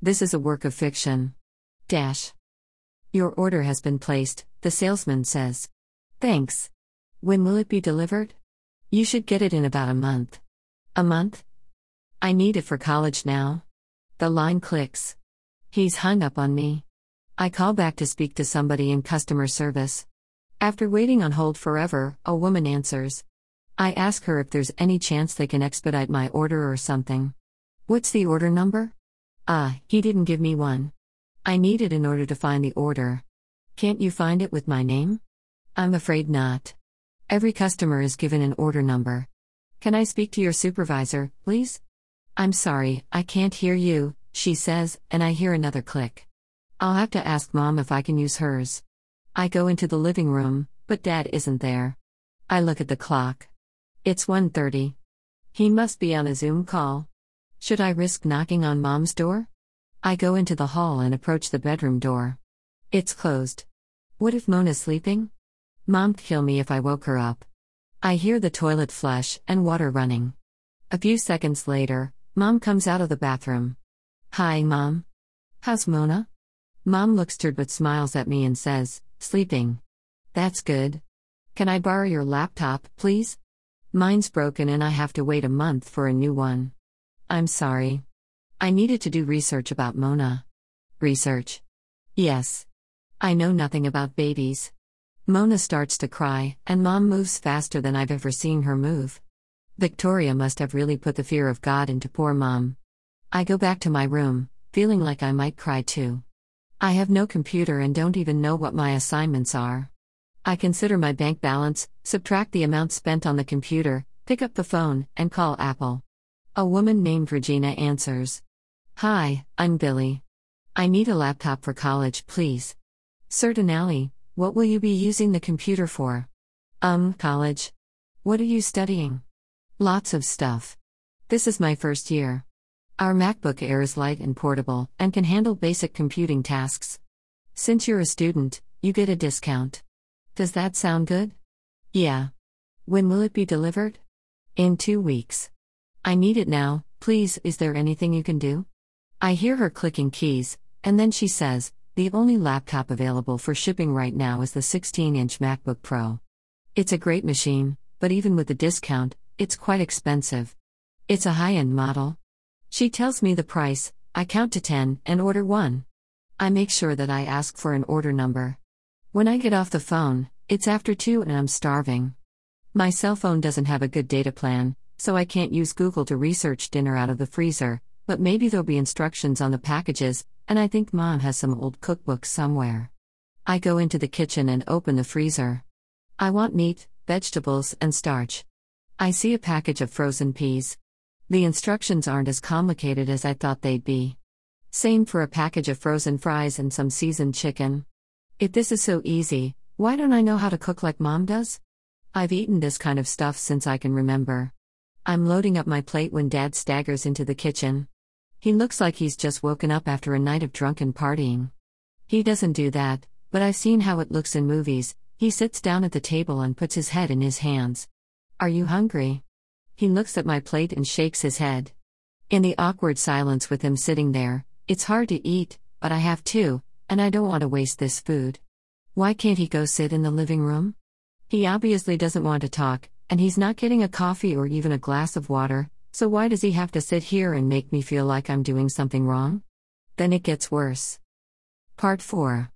This is a work of fiction. Dash. Your order has been placed, the salesman says. Thanks. When will it be delivered? You should get it in about a month. A month? I need it for college now. The line clicks. He's hung up on me. I call back to speak to somebody in customer service. After waiting on hold forever, a woman answers. I ask her if there's any chance they can expedite my order or something. What's the order number? Ah, he didn't give me one. I need it in order to find the order. Can't you find it with my name? I'm afraid not. Every customer is given an order number. Can I speak to your supervisor, please? I'm sorry, I can't hear you, she says, and I hear another click. I'll have to ask mom if I can use hers. I go into the living room, but dad isn't there. I look at the clock. It's 1:30. He must be on a Zoom call. Should I risk knocking on mom's door? I go into the hall and approach the bedroom door. It's closed. What if Mona's sleeping? Mom'd kill me if I woke her up. I hear the toilet flush and water running. A few seconds later, Mom comes out of the bathroom. Hi, Mom. How's Mona? Mom looks stirred but smiles at me and says, Sleeping. That's good. Can I borrow your laptop, please? Mine's broken and I have to wait a month for a new one. I'm sorry. I needed to do research about Mona. Research? Yes. I know nothing about babies. Mona starts to cry, and mom moves faster than I've ever seen her move. Victoria must have really put the fear of God into poor mom. I go back to my room, feeling like I might cry too. I have no computer and don't even know what my assignments are. I consider my bank balance, subtract the amount spent on the computer, pick up the phone, and call Apple. A woman named Regina answers. Hi, I'm Billy. I need a laptop for college, please. Certainly, what will you be using the computer for? Um, college. What are you studying? Lots of stuff. This is my first year. Our MacBook Air is light and portable, and can handle basic computing tasks. Since you're a student, you get a discount. Does that sound good? Yeah. When will it be delivered? In two weeks. I need it now, please. Is there anything you can do? I hear her clicking keys, and then she says, The only laptop available for shipping right now is the 16 inch MacBook Pro. It's a great machine, but even with the discount, it's quite expensive. It's a high end model, she tells me the price, I count to 10 and order one. I make sure that I ask for an order number. When I get off the phone, it's after 2 and I'm starving. My cell phone doesn't have a good data plan, so I can't use Google to research dinner out of the freezer, but maybe there'll be instructions on the packages, and I think mom has some old cookbooks somewhere. I go into the kitchen and open the freezer. I want meat, vegetables, and starch. I see a package of frozen peas. The instructions aren't as complicated as I thought they'd be. Same for a package of frozen fries and some seasoned chicken. If this is so easy, why don't I know how to cook like mom does? I've eaten this kind of stuff since I can remember. I'm loading up my plate when dad staggers into the kitchen. He looks like he's just woken up after a night of drunken partying. He doesn't do that, but I've seen how it looks in movies. He sits down at the table and puts his head in his hands. Are you hungry? He looks at my plate and shakes his head. In the awkward silence with him sitting there, it's hard to eat, but I have to, and I don't want to waste this food. Why can't he go sit in the living room? He obviously doesn't want to talk, and he's not getting a coffee or even a glass of water, so why does he have to sit here and make me feel like I'm doing something wrong? Then it gets worse. Part 4